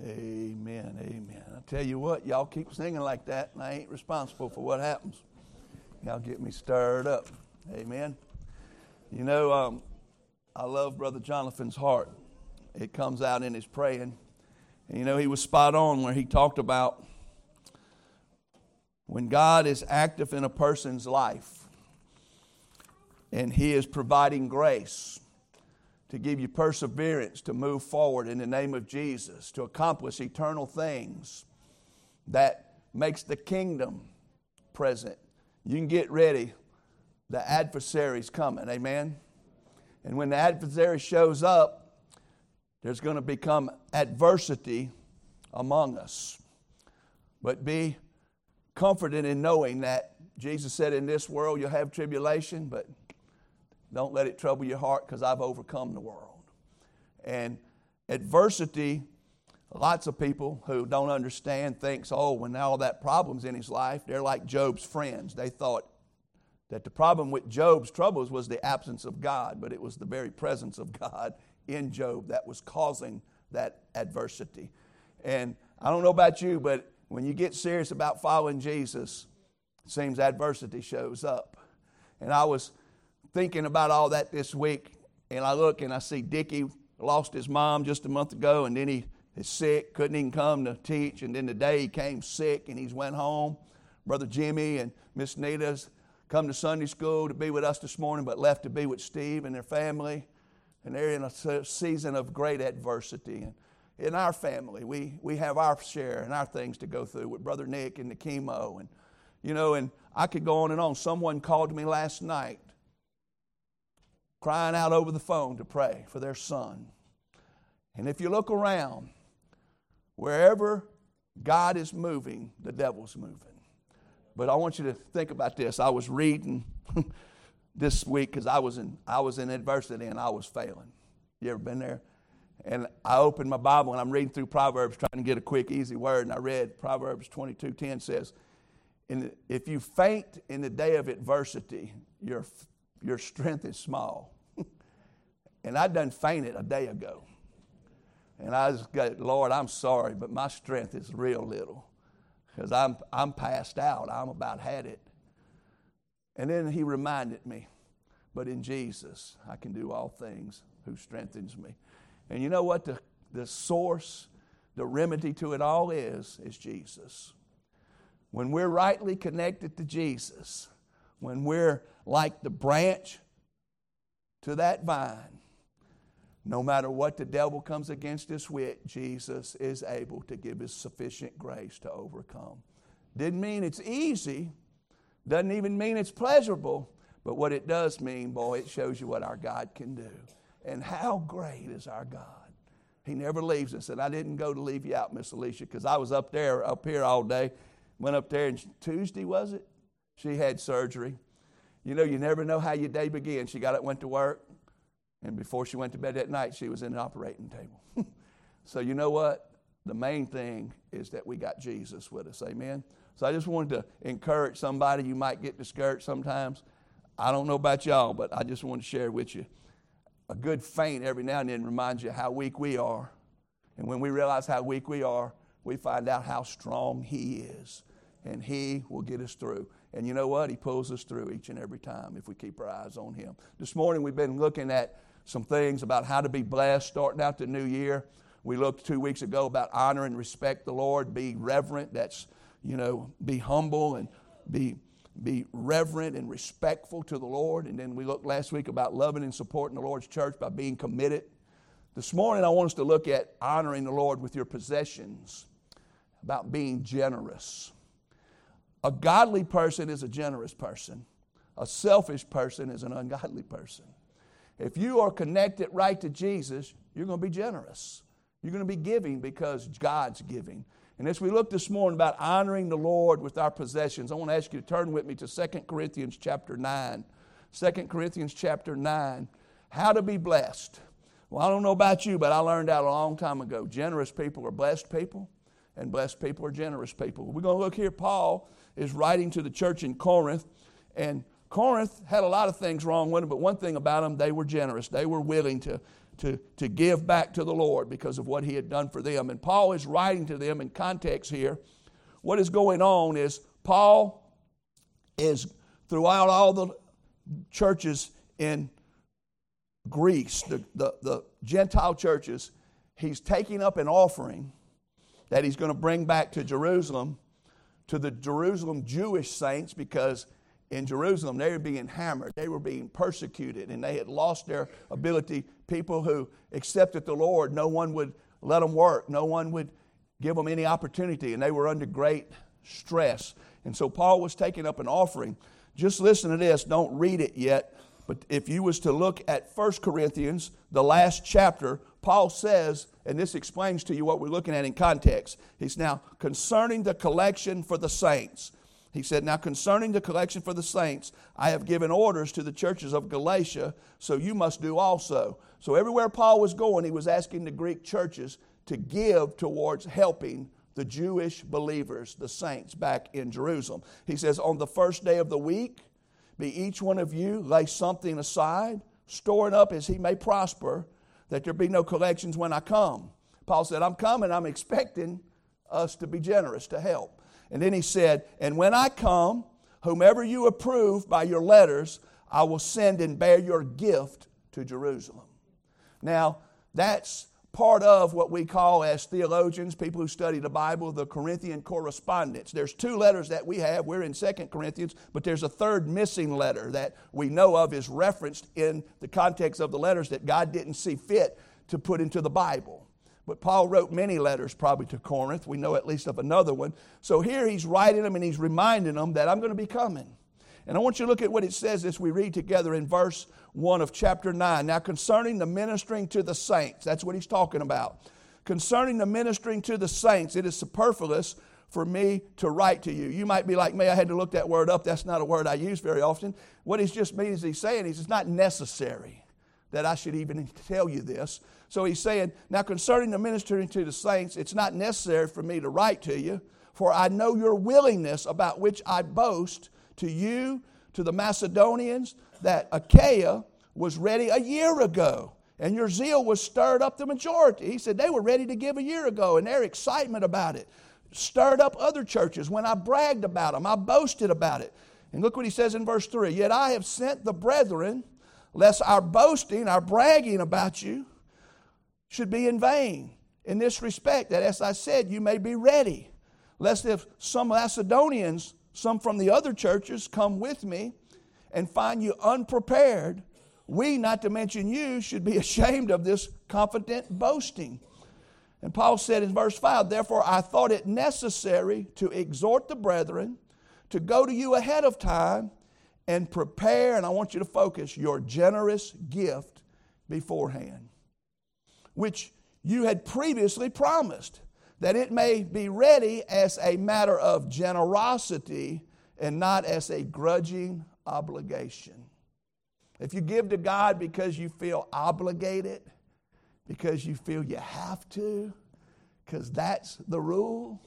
Amen. Amen. I tell you what, y'all keep singing like that, and I ain't responsible for what happens. Y'all get me stirred up. Amen. You know, um, I love Brother Jonathan's heart. It comes out in his praying. And you know, he was spot on where he talked about when God is active in a person's life and he is providing grace to give you perseverance to move forward in the name of Jesus, to accomplish eternal things that makes the kingdom present. You can get ready. The adversary's coming. Amen. And when the adversary shows up, there's going to become adversity among us. But be comforted in knowing that Jesus said, In this world you'll have tribulation, but don't let it trouble your heart because I've overcome the world. And adversity, lots of people who don't understand thinks, oh, when all that problem's in his life, they're like Job's friends. They thought that the problem with Job's troubles was the absence of God, but it was the very presence of God in Job that was causing that adversity. And I don't know about you, but when you get serious about following Jesus, it seems adversity shows up. And I was thinking about all that this week, and I look and I see Dickie lost his mom just a month ago, and then he is sick, couldn't even come to teach, and then the day he came sick and he's went home. Brother Jimmy and Miss Nita's come to Sunday school to be with us this morning, but left to be with Steve and their family. And they're in a season of great adversity. And in our family, we, we have our share and our things to go through with Brother Nick and the chemo. And, you know, and I could go on and on. Someone called me last night crying out over the phone to pray for their son. And if you look around, wherever God is moving, the devil's moving. But I want you to think about this. I was reading this week because I was in I was in adversity and I was failing. You ever been there? And I opened my Bible and I'm reading through Proverbs trying to get a quick, easy word. And I read Proverbs 22:10 says, "If you faint in the day of adversity, your your strength is small. and I done fainted a day ago. And I just got, Lord, I'm sorry, but my strength is real little because I'm, I'm passed out. I'm about had it. And then he reminded me, but in Jesus, I can do all things who strengthens me. And you know what the, the source, the remedy to it all is, is Jesus. When we're rightly connected to Jesus, when we're like the branch to that vine, no matter what the devil comes against us with, Jesus is able to give us sufficient grace to overcome. Didn't mean it's easy, doesn't even mean it's pleasurable, but what it does mean, boy, it shows you what our God can do. And how great is our God. He never leaves us. And I didn't go to leave you out, Miss Alicia, because I was up there, up here all day. Went up there, and Tuesday, was it? She had surgery. You know, you never know how your day begins. She got up, went to work, and before she went to bed that night, she was in an operating table. so, you know what? The main thing is that we got Jesus with us. Amen. So, I just wanted to encourage somebody. You might get discouraged sometimes. I don't know about y'all, but I just want to share with you. A good faint every now and then reminds you how weak we are. And when we realize how weak we are, we find out how strong He is. And He will get us through. And you know what? He pulls us through each and every time if we keep our eyes on Him. This morning we've been looking at some things about how to be blessed starting out the new year. We looked two weeks ago about honor and respect the Lord, be reverent. That's, you know, be humble and be, be reverent and respectful to the Lord. And then we looked last week about loving and supporting the Lord's church by being committed. This morning I want us to look at honoring the Lord with your possessions, about being generous. A godly person is a generous person. A selfish person is an ungodly person. If you are connected right to Jesus, you're going to be generous. You're going to be giving because God's giving. And as we look this morning about honoring the Lord with our possessions, I want to ask you to turn with me to 2 Corinthians chapter 9. 2 Corinthians chapter 9. How to be blessed. Well, I don't know about you, but I learned out a long time ago. Generous people are blessed people, and blessed people are generous people. We're going to look here. Paul is writing to the church in Corinth, and Corinth had a lot of things wrong with them, but one thing about them, they were generous. They were willing to to, to give back to the Lord because of what he had done for them. And Paul is writing to them in context here. What is going on is Paul is throughout all the churches in Greece, the, the, the Gentile churches, he's taking up an offering that he's going to bring back to Jerusalem, to the Jerusalem Jewish saints, because in Jerusalem they were being hammered, they were being persecuted, and they had lost their ability. People who accepted the Lord, no one would let them work, no one would give them any opportunity, and they were under great stress. And so Paul was taking up an offering. Just listen to this, don't read it yet. If you was to look at 1 Corinthians, the last chapter, Paul says, and this explains to you what we're looking at in context. He's now concerning the collection for the saints. He said, Now concerning the collection for the saints, I have given orders to the churches of Galatia, so you must do also. So everywhere Paul was going, he was asking the Greek churches to give towards helping the Jewish believers, the saints back in Jerusalem. He says, On the first day of the week, be each one of you lay something aside, storing up as he may prosper, that there be no collections when I come. Paul said, I'm coming, I'm expecting us to be generous, to help. And then he said, And when I come, whomever you approve by your letters, I will send and bear your gift to Jerusalem. Now, that's part of what we call, as theologians, people who study the Bible, the Corinthian correspondence. There's two letters that we have. We're in Second Corinthians, but there's a third missing letter that we know of is referenced in the context of the letters that God didn't see fit to put into the Bible. But Paul wrote many letters probably to Corinth. We know at least of another one. So here he's writing them and he's reminding them that I'm going to be coming. And I want you to look at what it says as we read together in verse 1 of chapter 9. Now, concerning the ministering to the saints, that's what he's talking about. Concerning the ministering to the saints, it is superfluous for me to write to you. You might be like me, I had to look that word up. That's not a word I use very often. What he's just means he's saying is it's not necessary that I should even tell you this. So he's saying, Now concerning the ministering to the saints, it's not necessary for me to write to you, for I know your willingness about which I boast to you, to the Macedonians, that Achaia was ready a year ago. And your zeal was stirred up the majority. He said they were ready to give a year ago, and their excitement about it stirred up other churches. When I bragged about them, I boasted about it. And look what he says in verse 3 Yet I have sent the brethren, lest our boasting, our bragging about you, should be in vain. In this respect, that as I said, you may be ready. Lest if some Macedonians some from the other churches come with me and find you unprepared, we, not to mention you, should be ashamed of this confident boasting. And Paul said in verse 5, Therefore I thought it necessary to exhort the brethren to go to you ahead of time and prepare, and I want you to focus, your generous gift beforehand, which you had previously promised that it may be ready as a matter of generosity and not as a grudging obligation. If you give to God because you feel obligated, because you feel you have to, because that's the rule,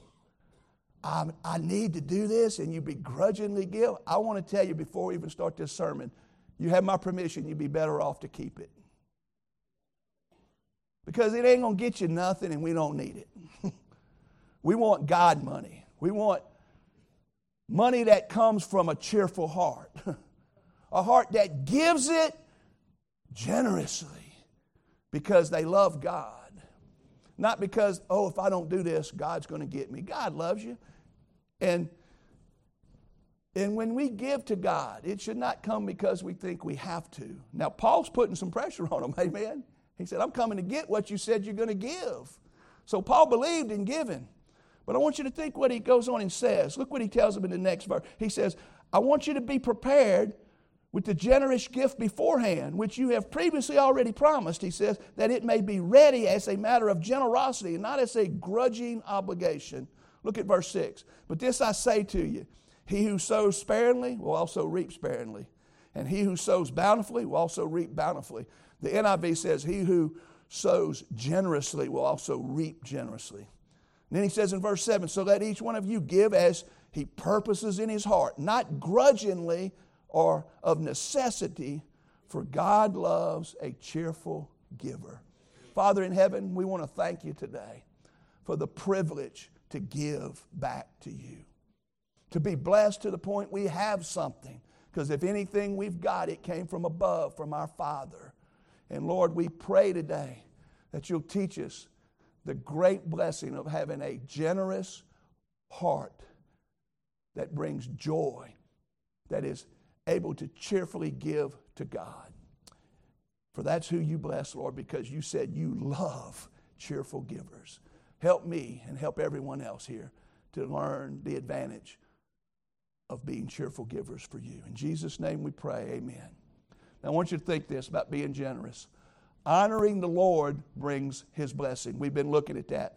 I, I need to do this, and you begrudgingly give, I want to tell you before we even start this sermon, you have my permission, you'd be better off to keep it. Because it ain't going to get you nothing, and we don't need it. We want God money. We want money that comes from a cheerful heart, a heart that gives it generously because they love God. Not because, oh, if I don't do this, God's going to get me. God loves you. And, and when we give to God, it should not come because we think we have to. Now, Paul's putting some pressure on them, amen? He said, I'm coming to get what you said you're going to give. So Paul believed in giving. But I want you to think what he goes on and says. Look what he tells them in the next verse. He says, I want you to be prepared with the generous gift beforehand, which you have previously already promised, he says, that it may be ready as a matter of generosity and not as a grudging obligation. Look at verse 6. But this I say to you he who sows sparingly will also reap sparingly, and he who sows bountifully will also reap bountifully. The NIV says, He who sows generously will also reap generously. And then he says in verse 7 So let each one of you give as he purposes in his heart, not grudgingly or of necessity, for God loves a cheerful giver. Father in heaven, we want to thank you today for the privilege to give back to you. To be blessed to the point we have something. Because if anything we've got, it came from above, from our Father. And Lord, we pray today that you'll teach us the great blessing of having a generous heart that brings joy, that is able to cheerfully give to God. For that's who you bless, Lord, because you said you love cheerful givers. Help me and help everyone else here to learn the advantage of being cheerful givers for you. In Jesus' name we pray, amen. Now I want you to think this about being generous. Honoring the Lord brings his blessing. We've been looking at that.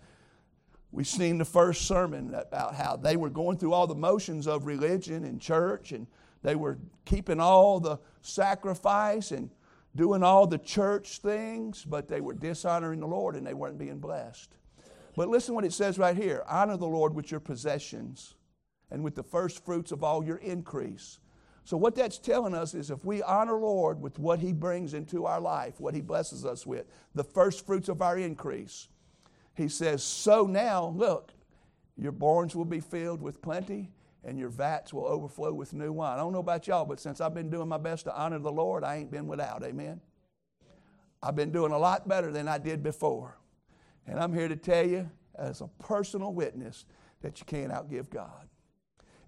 We've seen the first sermon about how they were going through all the motions of religion and church, and they were keeping all the sacrifice and doing all the church things, but they were dishonoring the Lord and they weren't being blessed. But listen what it says right here honor the Lord with your possessions and with the first fruits of all your increase. So, what that's telling us is if we honor Lord with what He brings into our life, what He blesses us with, the first fruits of our increase, He says, So now, look, your barns will be filled with plenty and your vats will overflow with new wine. I don't know about y'all, but since I've been doing my best to honor the Lord, I ain't been without. Amen. I've been doing a lot better than I did before. And I'm here to tell you, as a personal witness, that you can't outgive God.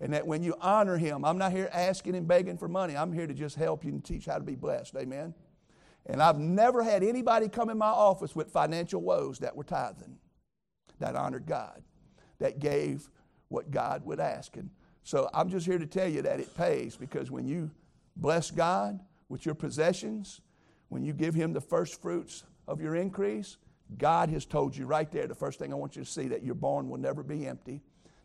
And that when you honor Him, I'm not here asking and begging for money. I'm here to just help you and teach how to be blessed. Amen. And I've never had anybody come in my office with financial woes that were tithing, that honored God, that gave what God would ask. And so I'm just here to tell you that it pays because when you bless God with your possessions, when you give Him the first fruits of your increase, God has told you right there, the first thing I want you to see, that your barn will never be empty,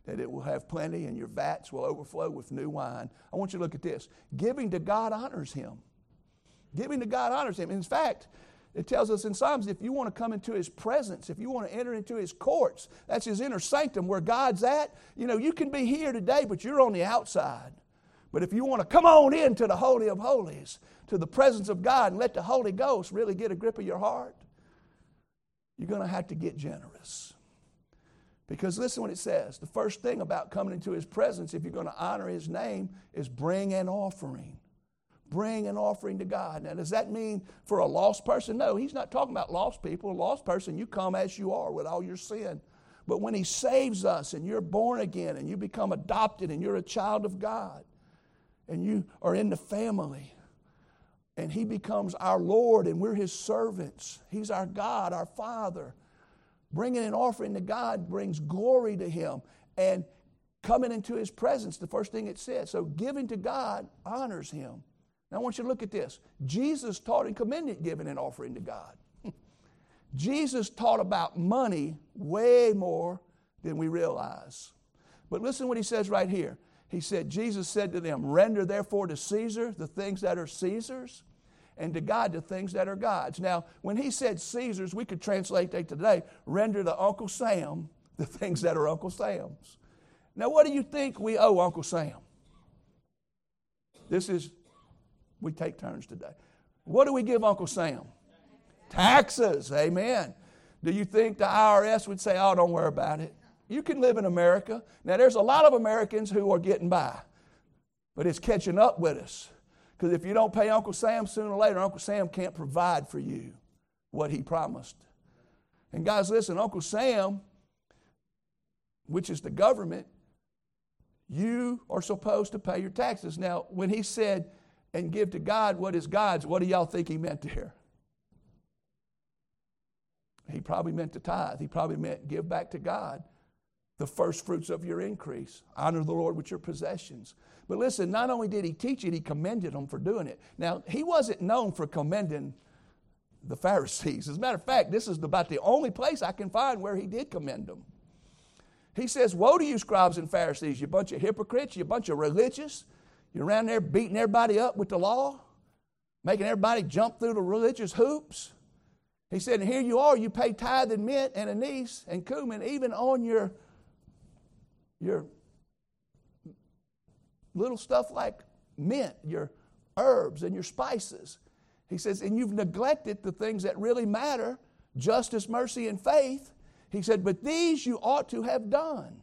that it will have plenty, and your vats will overflow with new wine. I want you to look at this. Giving to God honors Him. Giving to God honors Him. In fact, it tells us in Psalms if you want to come into His presence, if you want to enter into His courts, that's His inner sanctum where God's at. You know, you can be here today, but you're on the outside. But if you want to come on into the Holy of Holies, to the presence of God, and let the Holy Ghost really get a grip of your heart, you're going to have to get generous. Because listen what it says. The first thing about coming into His presence, if you're going to honor His name, is bring an offering bring an offering to God. Now, does that mean for a lost person? No, he's not talking about lost people. A lost person, you come as you are with all your sin. But when he saves us and you're born again and you become adopted and you're a child of God and you are in the family and he becomes our Lord and we're his servants, he's our God, our Father. Bringing an offering to God brings glory to him. And coming into his presence, the first thing it says. So giving to God honors him. Now I want you to look at this. Jesus taught and commended giving an offering to God. Jesus taught about money way more than we realize. But listen what he says right here. He said, Jesus said to them, Render therefore to Caesar the things that are Caesar's, and to God the things that are God's. Now, when he said Caesar's, we could translate that today render to Uncle Sam the things that are Uncle Sam's. Now, what do you think we owe Uncle Sam? This is we take turns today. What do we give Uncle Sam? Taxes. Amen. Do you think the IRS would say, oh, don't worry about it? You can live in America. Now, there's a lot of Americans who are getting by, but it's catching up with us. Because if you don't pay Uncle Sam sooner or later, Uncle Sam can't provide for you what he promised. And guys, listen, Uncle Sam, which is the government, you are supposed to pay your taxes. Now, when he said, and give to God what is God's, what do y'all think he meant here? He probably meant to tithe. He probably meant give back to God the first fruits of your increase. Honor the Lord with your possessions. But listen, not only did he teach it, he commended them for doing it. Now, he wasn't known for commending the Pharisees. As a matter of fact, this is about the only place I can find where he did commend them. He says, Woe to you, scribes and Pharisees, you bunch of hypocrites, you bunch of religious. You're around there beating everybody up with the law, making everybody jump through the religious hoops. He said, and here you are, you pay tithe and mint and anise and cumin even on your, your little stuff like mint, your herbs and your spices. He says, and you've neglected the things that really matter justice, mercy, and faith. He said, But these you ought to have done.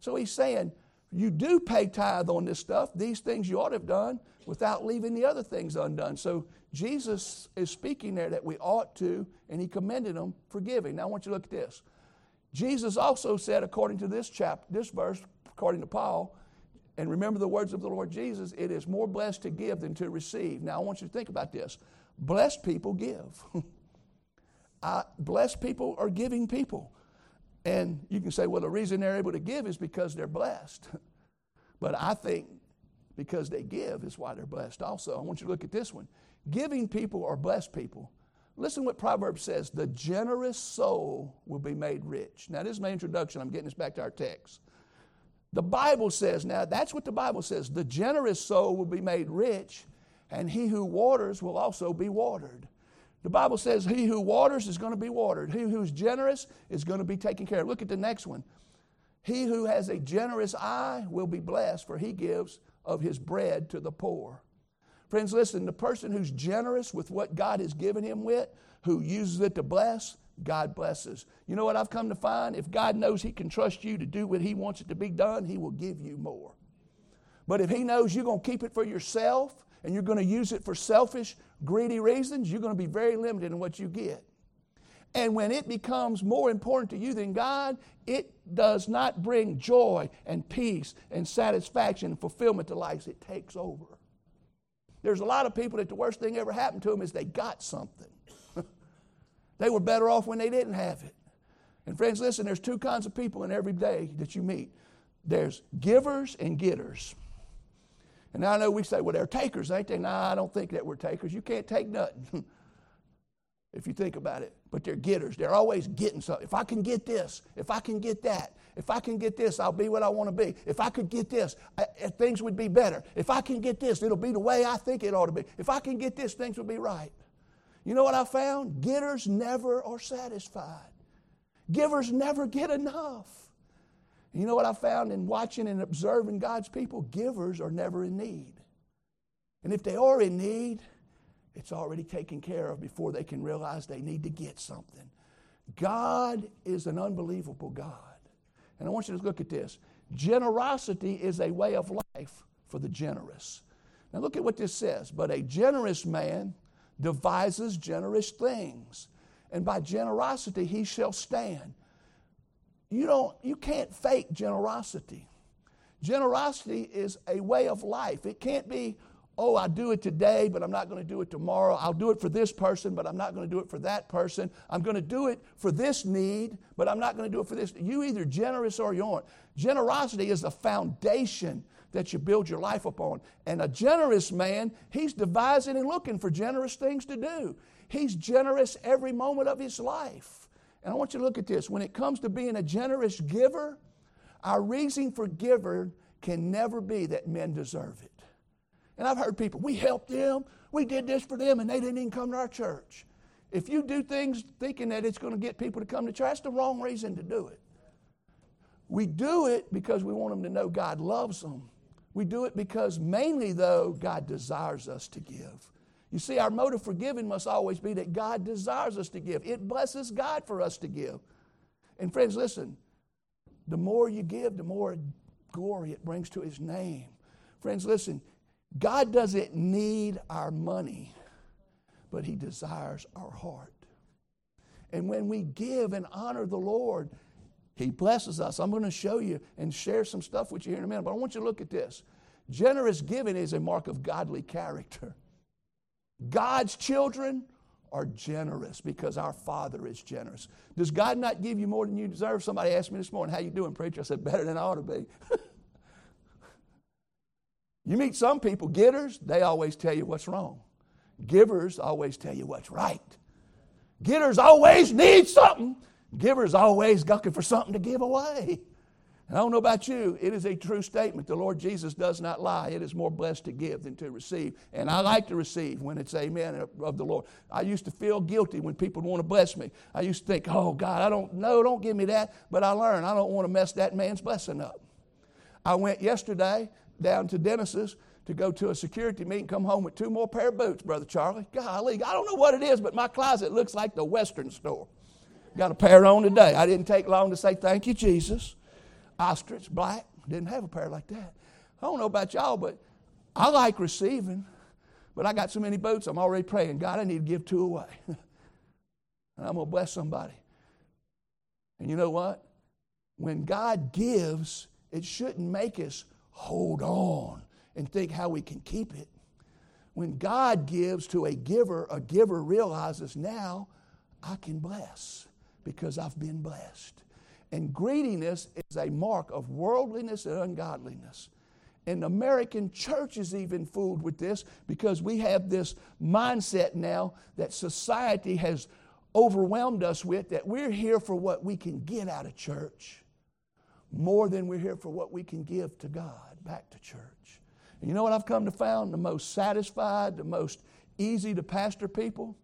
So he's saying, You do pay tithe on this stuff. These things you ought to have done without leaving the other things undone. So Jesus is speaking there that we ought to, and he commended them for giving. Now I want you to look at this. Jesus also said, according to this chapter, this verse, according to Paul, and remember the words of the Lord Jesus, it is more blessed to give than to receive. Now I want you to think about this. Blessed people give. I, blessed people are giving people. And you can say, well, the reason they're able to give is because they're blessed. but I think because they give is why they're blessed also. I want you to look at this one. Giving people are blessed people. Listen what Proverbs says the generous soul will be made rich. Now, this is my introduction. I'm getting this back to our text. The Bible says, now that's what the Bible says the generous soul will be made rich, and he who waters will also be watered. The Bible says, He who waters is going to be watered. He who's generous is going to be taken care of. Look at the next one. He who has a generous eye will be blessed, for he gives of his bread to the poor. Friends, listen, the person who's generous with what God has given him with, who uses it to bless, God blesses. You know what I've come to find? If God knows He can trust you to do what He wants it to be done, He will give you more. But if He knows you're going to keep it for yourself and you're going to use it for selfish, greedy reasons, you're going to be very limited in what you get. And when it becomes more important to you than God, it does not bring joy and peace and satisfaction and fulfillment to life. It takes over. There's a lot of people that the worst thing ever happened to them is they got something. They were better off when they didn't have it. And friends, listen, there's two kinds of people in every day that you meet there's givers and getters. And I know we say, well, they're takers, ain't they? Nah, I don't think that we're takers. You can't take nothing if you think about it. But they're getters. They're always getting something. If I can get this, if I can get that, if I can get this, I'll be what I want to be. If I could get this, I, eh, things would be better. If I can get this, it'll be the way I think it ought to be. If I can get this, things will be right. You know what I found? Getters never are satisfied. Givers never get enough. You know what I found in watching and observing God's people? Givers are never in need. And if they are in need, it's already taken care of before they can realize they need to get something. God is an unbelievable God. And I want you to look at this. Generosity is a way of life for the generous. Now look at what this says. But a generous man devises generous things, and by generosity he shall stand. You don't you can't fake generosity. Generosity is a way of life. It can't be, oh, I do it today, but I'm not going to do it tomorrow. I'll do it for this person, but I'm not going to do it for that person. I'm going to do it for this need, but I'm not going to do it for this. You either generous or you aren't. Generosity is the foundation that you build your life upon. And a generous man, he's devising and looking for generous things to do. He's generous every moment of his life. And I want you to look at this. When it comes to being a generous giver, our reason for giver can never be that men deserve it. And I've heard people, we helped them, we did this for them, and they didn't even come to our church. If you do things thinking that it's going to get people to come to church, that's the wrong reason to do it. We do it because we want them to know God loves them. We do it because mainly, though, God desires us to give. You see, our motive for giving must always be that God desires us to give. It blesses God for us to give. And friends, listen, the more you give, the more glory it brings to His name. Friends, listen, God doesn't need our money, but He desires our heart. And when we give and honor the Lord, He blesses us. I'm going to show you and share some stuff with you here in a minute, but I want you to look at this. Generous giving is a mark of godly character. God's children are generous because our Father is generous. Does God not give you more than you deserve? Somebody asked me this morning, how you doing, preacher? I said, better than I ought to be. you meet some people, getters, they always tell you what's wrong. Givers always tell you what's right. Getters always need something. Givers always looking for something to give away. And I don't know about you, it is a true statement. The Lord Jesus does not lie. It is more blessed to give than to receive. And I like to receive when it's amen of the Lord. I used to feel guilty when people want to bless me. I used to think, oh, God, I don't know, don't give me that. But I learned I don't want to mess that man's blessing up. I went yesterday down to Dennis's to go to a security meeting, come home with two more pair of boots, Brother Charlie. Golly, I don't know what it is, but my closet looks like the Western store. Got a pair on today. I didn't take long to say thank you, Jesus. Ostrich, black. Didn't have a pair like that. I don't know about y'all, but I like receiving. But I got so many boots, I'm already praying, God, I need to give two away. and I'm going to bless somebody. And you know what? When God gives, it shouldn't make us hold on and think how we can keep it. When God gives to a giver, a giver realizes now I can bless because I've been blessed. And greediness is a mark of worldliness and ungodliness. And the American church is even fooled with this because we have this mindset now that society has overwhelmed us with that we're here for what we can get out of church more than we're here for what we can give to God back to church. And you know what I've come to find? The most satisfied, the most easy to pastor people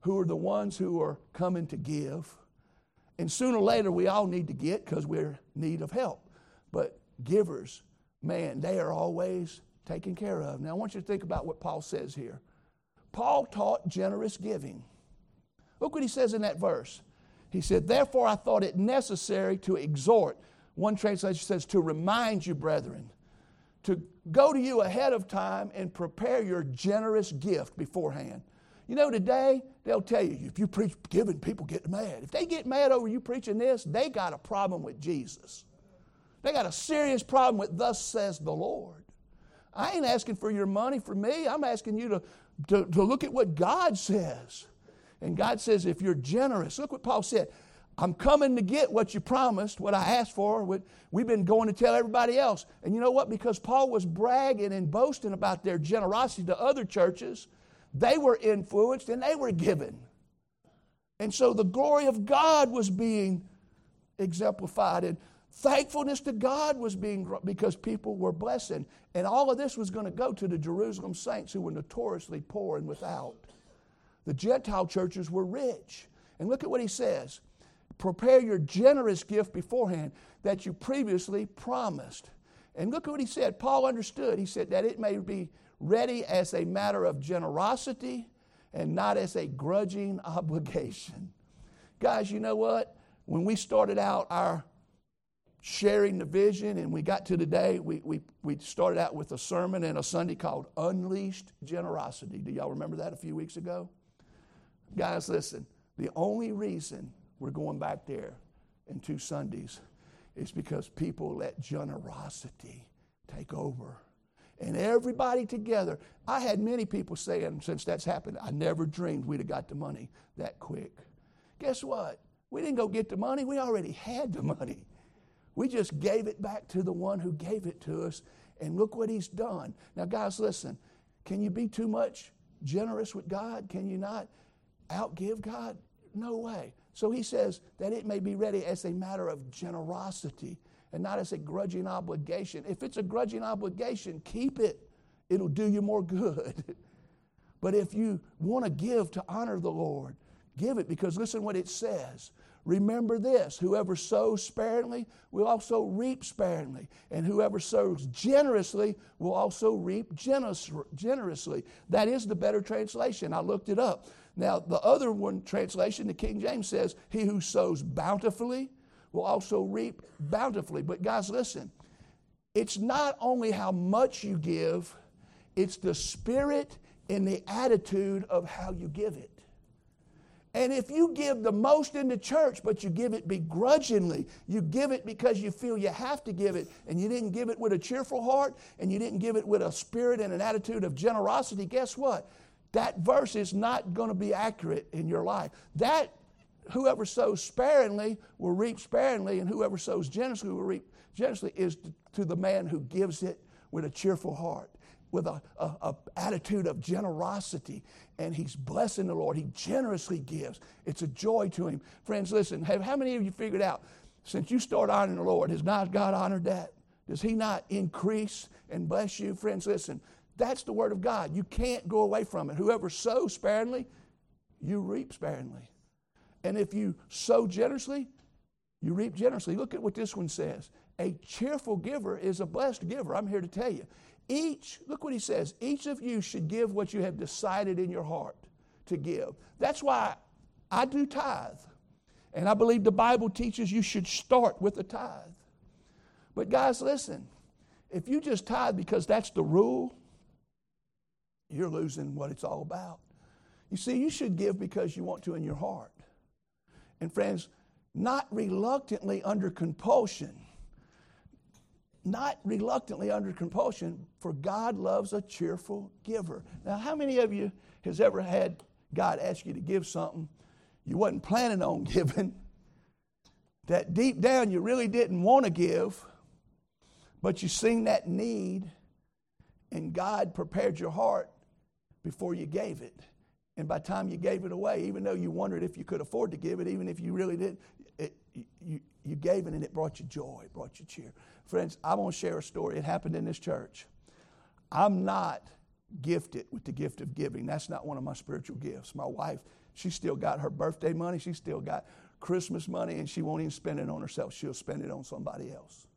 who are the ones who are coming to give. And sooner or later, we all need to get because we're need of help. But givers, man, they are always taken care of. Now, I want you to think about what Paul says here. Paul taught generous giving. Look what he says in that verse. He said, Therefore, I thought it necessary to exhort. One translation says, to remind you, brethren, to go to you ahead of time and prepare your generous gift beforehand. You know, today they'll tell you if you preach giving, people get mad. If they get mad over you preaching this, they got a problem with Jesus. They got a serious problem with thus says the Lord. I ain't asking for your money for me. I'm asking you to, to, to look at what God says. And God says, if you're generous, look what Paul said. I'm coming to get what you promised, what I asked for. What we've been going to tell everybody else. And you know what? Because Paul was bragging and boasting about their generosity to other churches, they were influenced and they were given. And so the glory of God was being exemplified. And thankfulness to God was being, because people were blessing. And all of this was going to go to the Jerusalem saints who were notoriously poor and without. The Gentile churches were rich. And look at what he says prepare your generous gift beforehand that you previously promised. And look at what he said. Paul understood. He said that it may be ready as a matter of generosity and not as a grudging obligation. Guys, you know what? When we started out our sharing the vision and we got to today, we, we, we started out with a sermon and a Sunday called Unleashed Generosity. Do y'all remember that a few weeks ago? Guys, listen, the only reason we're going back there in two Sundays is because people let generosity take over and everybody together. I had many people saying since that's happened, I never dreamed we'd have got the money that quick. Guess what? We didn't go get the money, we already had the money. We just gave it back to the one who gave it to us, and look what he's done. Now, guys, listen can you be too much generous with God? Can you not outgive God? No way. So he says that it may be ready as a matter of generosity and not as a grudging obligation. If it's a grudging obligation, keep it, it'll do you more good. but if you want to give to honor the Lord, give it because listen what it says. Remember this whoever sows sparingly will also reap sparingly, and whoever sows generously will also reap generously. That is the better translation. I looked it up. Now, the other one translation, the King James says, He who sows bountifully will also reap bountifully. But guys, listen, it's not only how much you give, it's the spirit and the attitude of how you give it. And if you give the most in the church, but you give it begrudgingly, you give it because you feel you have to give it, and you didn't give it with a cheerful heart, and you didn't give it with a spirit and an attitude of generosity, guess what? That verse is not going to be accurate in your life. That whoever sows sparingly will reap sparingly, and whoever sows generously will reap generously, is to the man who gives it with a cheerful heart, with a, a, a, attitude of generosity, and he's blessing the Lord. He generously gives. It's a joy to him. Friends, listen, have, how many of you figured out since you start honoring the Lord, has not God honored that? Does he not increase and bless you? Friends, listen, that's the word of God. You can't go away from it. Whoever sows sparingly, you reap sparingly. And if you sow generously, you reap generously. Look at what this one says. A cheerful giver is a blessed giver. I'm here to tell you. Each, look what he says, each of you should give what you have decided in your heart to give. That's why I do tithe. And I believe the Bible teaches you should start with a tithe. But guys, listen, if you just tithe because that's the rule, you're losing what it's all about. You see, you should give because you want to in your heart. And friends, not reluctantly under compulsion. Not reluctantly under compulsion, for God loves a cheerful giver. Now, how many of you has ever had God ask you to give something you wasn't planning on giving, that deep down you really didn't want to give, but you seen that need, and God prepared your heart before you gave it. And by the time you gave it away, even though you wondered if you could afford to give it, even if you really did, it, you, you gave it and it brought you joy, it brought you cheer. Friends, I want to share a story. It happened in this church. I'm not gifted with the gift of giving. That's not one of my spiritual gifts. My wife, she still got her birthday money, she still got Christmas money, and she won't even spend it on herself. She'll spend it on somebody else.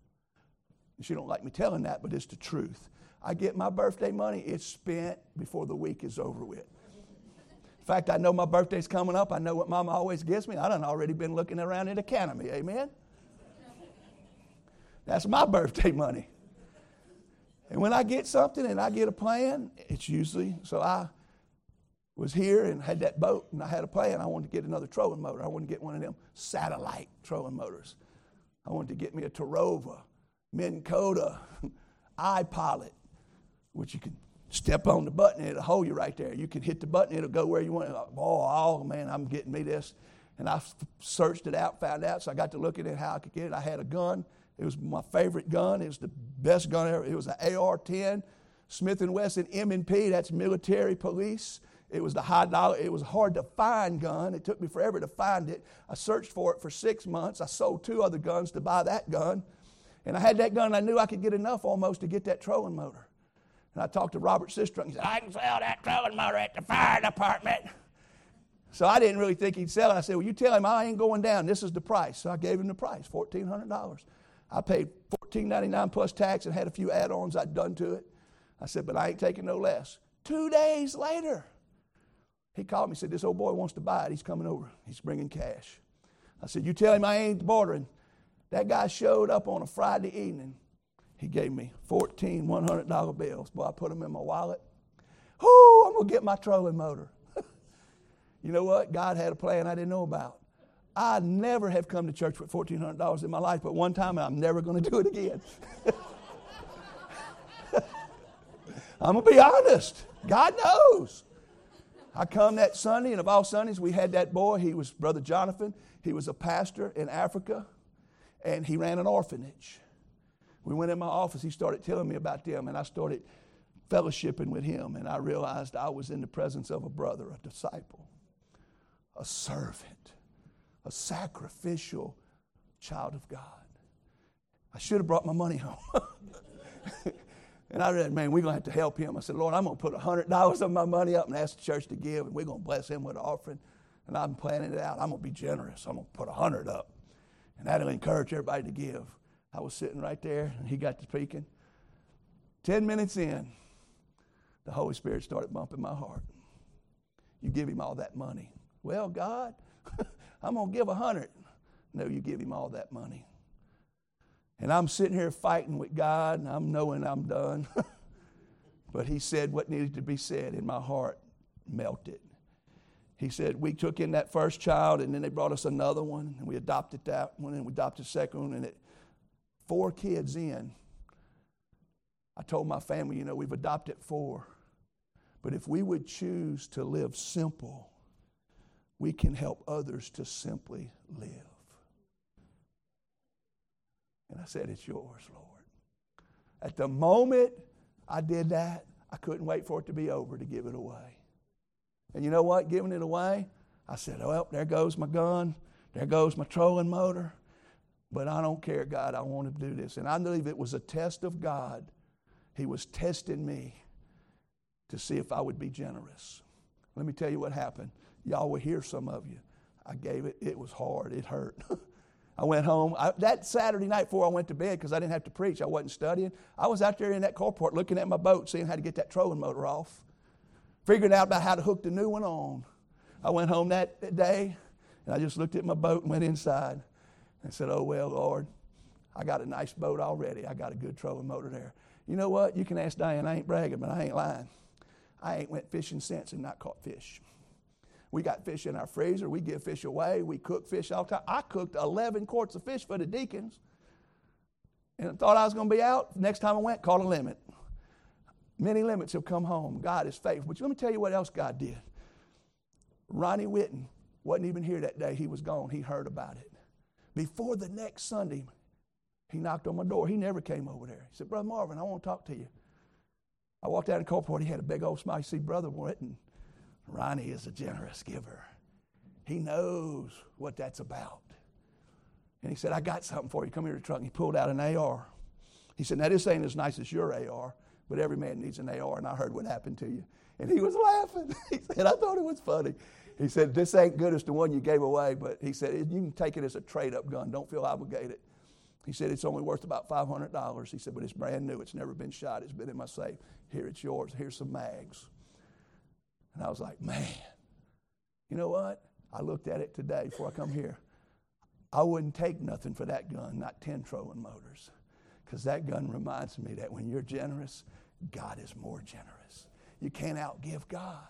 She don't like me telling that, but it's the truth. I get my birthday money, it's spent before the week is over with. In fact, I know my birthday's coming up. I know what mama always gives me. I done already been looking around at Academy. Amen? That's my birthday money. And when I get something and I get a plan, it's usually so I was here and had that boat and I had a plan. I wanted to get another trolling motor. I wanted to get one of them satellite trolling motors. I wanted to get me a Terrova, Minn Kota, iPilot, which you can step on the button, it'll hold you right there. You can hit the button, it'll go where you want. Oh, oh man, I'm getting me this. And I searched it out, found out, so I got to looking at it how I could get it. I had a gun. It was my favorite gun. It was the best gun ever. It was an AR-10, Smith & Wesson M&P. That's military police. It was the high dollar. It was hard to find gun. It took me forever to find it. I searched for it for six months. I sold two other guns to buy that gun. And I had that gun. I knew I could get enough almost to get that trolling motor. And I talked to Robert Sistrunk. He said, I can sell that trolling motor at the fire department. So I didn't really think he'd sell it. I said, Well, you tell him I ain't going down. This is the price. So I gave him the price $1,400. I paid $14.99 plus tax and had a few add ons I'd done to it. I said, But I ain't taking no less. Two days later, he called me and said, This old boy wants to buy it. He's coming over. He's bringing cash. I said, You tell him I ain't bordering. That guy showed up on a Friday evening he gave me 14 $100 bills. Boy, I put them in my wallet. Oh, I'm going to get my trolling motor. you know what? God had a plan I didn't know about. I never have come to church with $1,400 in my life, but one time I'm never going to do it again. I'm going to be honest. God knows. I come that Sunday, and of all Sundays, we had that boy. He was Brother Jonathan. He was a pastor in Africa, and he ran an orphanage. We went in my office, he started telling me about them, and I started fellowshipping with him, and I realized I was in the presence of a brother, a disciple, a servant, a sacrificial child of God. I should have brought my money home. and I read, man, we're going to have to help him. I said, Lord, I'm going to put $100 of my money up and ask the church to give, and we're going to bless him with an offering. And I'm planning it out. I'm going to be generous. I'm going to put 100 up. And that'll encourage everybody to give. I was sitting right there, and he got to speaking. Ten minutes in, the Holy Spirit started bumping my heart. You give him all that money. Well, God, I'm going to give a hundred. No, you give him all that money. And I'm sitting here fighting with God, and I'm knowing I'm done. but he said what needed to be said, and my heart melted. He said, We took in that first child, and then they brought us another one, and we adopted that one, and we adopted the second one, and it four kids in, I told my family, you know, we've adopted four. But if we would choose to live simple, we can help others to simply live. And I said, It's yours, Lord. At the moment I did that, I couldn't wait for it to be over to give it away. And you know what? Giving it away, I said, Well, there goes my gun. There goes my trolling motor. But I don't care, God, I want to do this. And I believe it was a test of God. He was testing me to see if I would be generous. Let me tell you what happened. Y'all will hear some of you. I gave it, it was hard, it hurt. I went home. I, that Saturday night before I went to bed, because I didn't have to preach, I wasn't studying. I was out there in that carport looking at my boat, seeing how to get that trolling motor off, figuring out about how to hook the new one on. I went home that day And I just looked at my boat and went inside and said, Oh, well, Lord, I got a nice boat already. I got a good trolling motor there. You know what? You can ask Diane. I ain't bragging, but I ain't lying. I ain't went fishing since and not caught fish. We got fish in our freezer. We give fish away. We cook fish all the time. I cooked 11 quarts of fish for the deacons. And thought I was going to be out. Next time I went, called a limit. Many limits have come home. God is faithful. But let me tell you what else God did. Ronnie Witten wasn't even here that day. He was gone. He heard about it. Before the next Sunday, he knocked on my door. He never came over there. He said, Brother Marvin, I want to talk to you. I walked out in Coalport. He had a big old smile. Said, Brother Witten, Ronnie is a generous giver. He knows what that's about. And he said, I got something for you. Come here to the truck. And he pulled out an AR. He said, Now, this ain't as nice as your AR, but every man needs an AR, and I heard what happened to you. And he was laughing. he said, I thought it was funny. He said, This ain't good as the one you gave away, but he said, You can take it as a trade up gun. Don't feel obligated. He said, It's only worth about $500. He said, But it's brand new. It's never been shot. It's been in my safe. Here, it's yours. Here's some mags. And I was like, Man, you know what? I looked at it today before I come here. I wouldn't take nothing for that gun, not 10 trolling motors. Because that gun reminds me that when you're generous, God is more generous. You can't outgive God.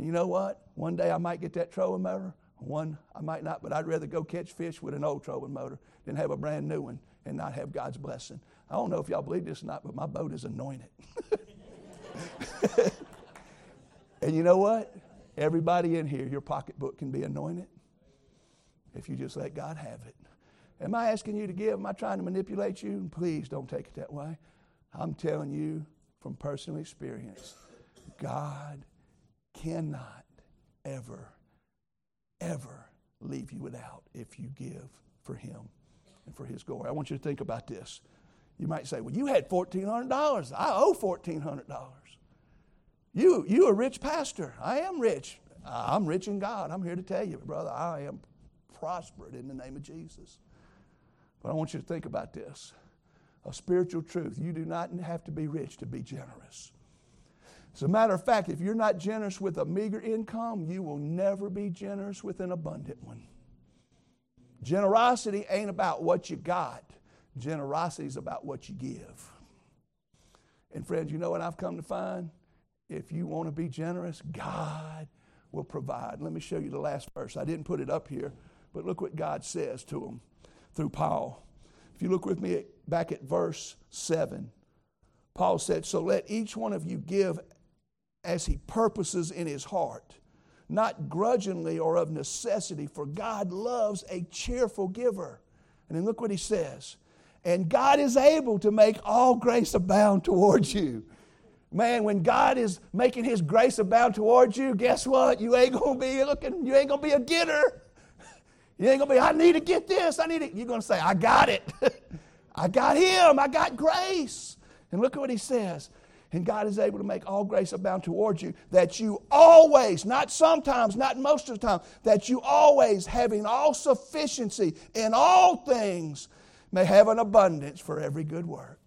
And you know what? One day I might get that trolling motor, one I might not, but I'd rather go catch fish with an old trolling motor than have a brand new one and not have God's blessing. I don't know if y'all believe this or not, but my boat is anointed. and you know what? Everybody in here, your pocketbook can be anointed if you just let God have it. Am I asking you to give? Am I trying to manipulate you? Please don't take it that way. I'm telling you from personal experience God cannot ever, ever leave you without if you give for Him and for His glory. I want you to think about this. You might say, Well, you had $1,400. I owe $1,400. You, you a rich pastor. I am rich. I'm rich in God. I'm here to tell you, brother, I am prospered in the name of Jesus. But I want you to think about this a spiritual truth. You do not have to be rich to be generous. As a matter of fact, if you're not generous with a meager income, you will never be generous with an abundant one. Generosity ain't about what you got, generosity is about what you give. And friends, you know what I've come to find? If you want to be generous, God will provide. Let me show you the last verse. I didn't put it up here, but look what God says to them through Paul. If you look with me back at verse 7, Paul said, So let each one of you give as he purposes in his heart, not grudgingly or of necessity, for God loves a cheerful giver. And then look what he says. And God is able to make all grace abound towards you. Man, when God is making his grace abound towards you, guess what? You ain't gonna be looking, you ain't gonna be a getter. You ain't gonna be, I need to get this, I need it. You're gonna say, I got it. I got him, I got grace. And look at what he says. And God is able to make all grace abound towards you, that you always, not sometimes, not most of the time, that you always, having all sufficiency in all things, may have an abundance for every good work.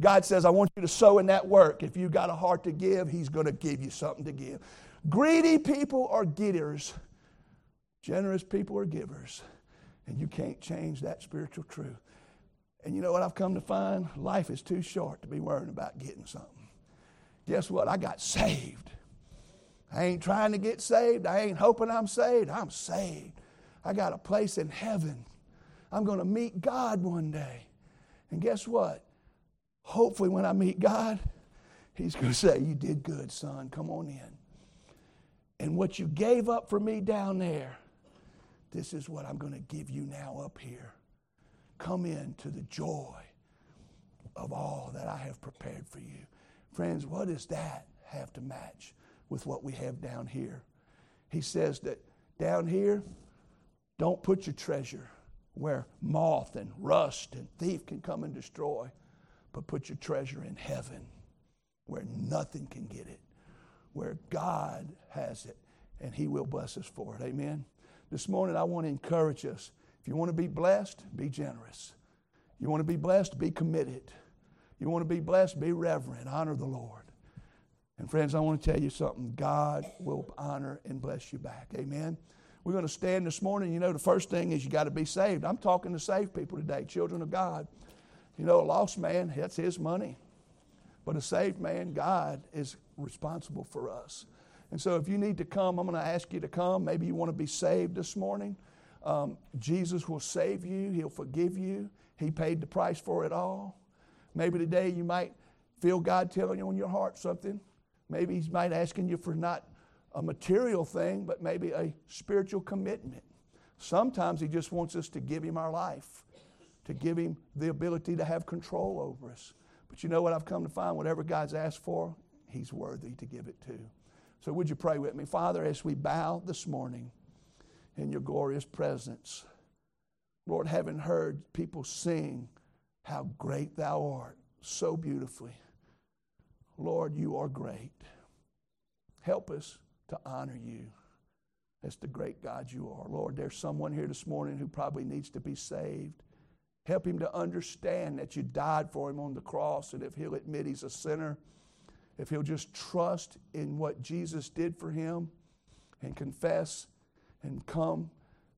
God says, I want you to sow in that work. If you've got a heart to give, He's going to give you something to give. Greedy people are getters, generous people are givers. And you can't change that spiritual truth. And you know what I've come to find? Life is too short to be worrying about getting something. Guess what? I got saved. I ain't trying to get saved. I ain't hoping I'm saved. I'm saved. I got a place in heaven. I'm going to meet God one day. And guess what? Hopefully, when I meet God, He's going to say, You did good, son. Come on in. And what you gave up for me down there, this is what I'm going to give you now up here come into the joy of all that I have prepared for you. Friends, what does that have to match with what we have down here? He says that down here, don't put your treasure where moth and rust and thief can come and destroy, but put your treasure in heaven where nothing can get it, where God has it, and He will bless us for it. Amen. This morning, I want to encourage us if you want to be blessed, be generous. You want to be blessed, be committed. You want to be blessed, be reverent, honor the Lord. And friends, I want to tell you something. God will honor and bless you back. Amen. we're going to stand this morning. You know, the first thing is you got to be saved. I'm talking to saved people today, children of God. You know, a lost man, that's his money. But a saved man, God is responsible for us. And so if you need to come, I'm going to ask you to come. Maybe you want to be saved this morning. Um, Jesus will save you, He'll forgive you. He paid the price for it all. Maybe today you might feel God telling you on your heart something. Maybe He's might asking you for not a material thing, but maybe a spiritual commitment. Sometimes He just wants us to give Him our life, to give Him the ability to have control over us. But you know what I've come to find? Whatever God's asked for, He's worthy to give it to. So would you pray with me? Father, as we bow this morning in your glorious presence, Lord, having heard people sing how great thou art so beautifully, Lord, you are great. Help us to honor you as the great God you are. Lord, there's someone here this morning who probably needs to be saved. Help him to understand that you died for him on the cross, and if he'll admit he's a sinner, if he'll just trust in what Jesus did for him and confess and come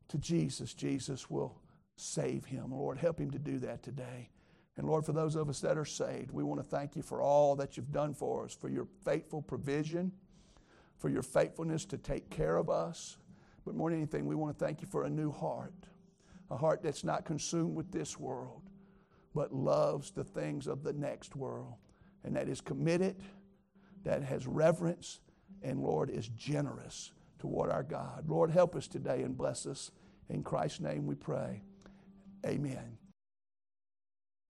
to Jesus, Jesus will save him. Lord, help him to do that today. And Lord, for those of us that are saved, we want to thank you for all that you've done for us, for your faithful provision for your faithfulness to take care of us. But more than anything, we want to thank you for a new heart, a heart that's not consumed with this world, but loves the things of the next world, and that is committed, that has reverence, and Lord, is generous toward our God. Lord, help us today and bless us. In Christ's name we pray. Amen.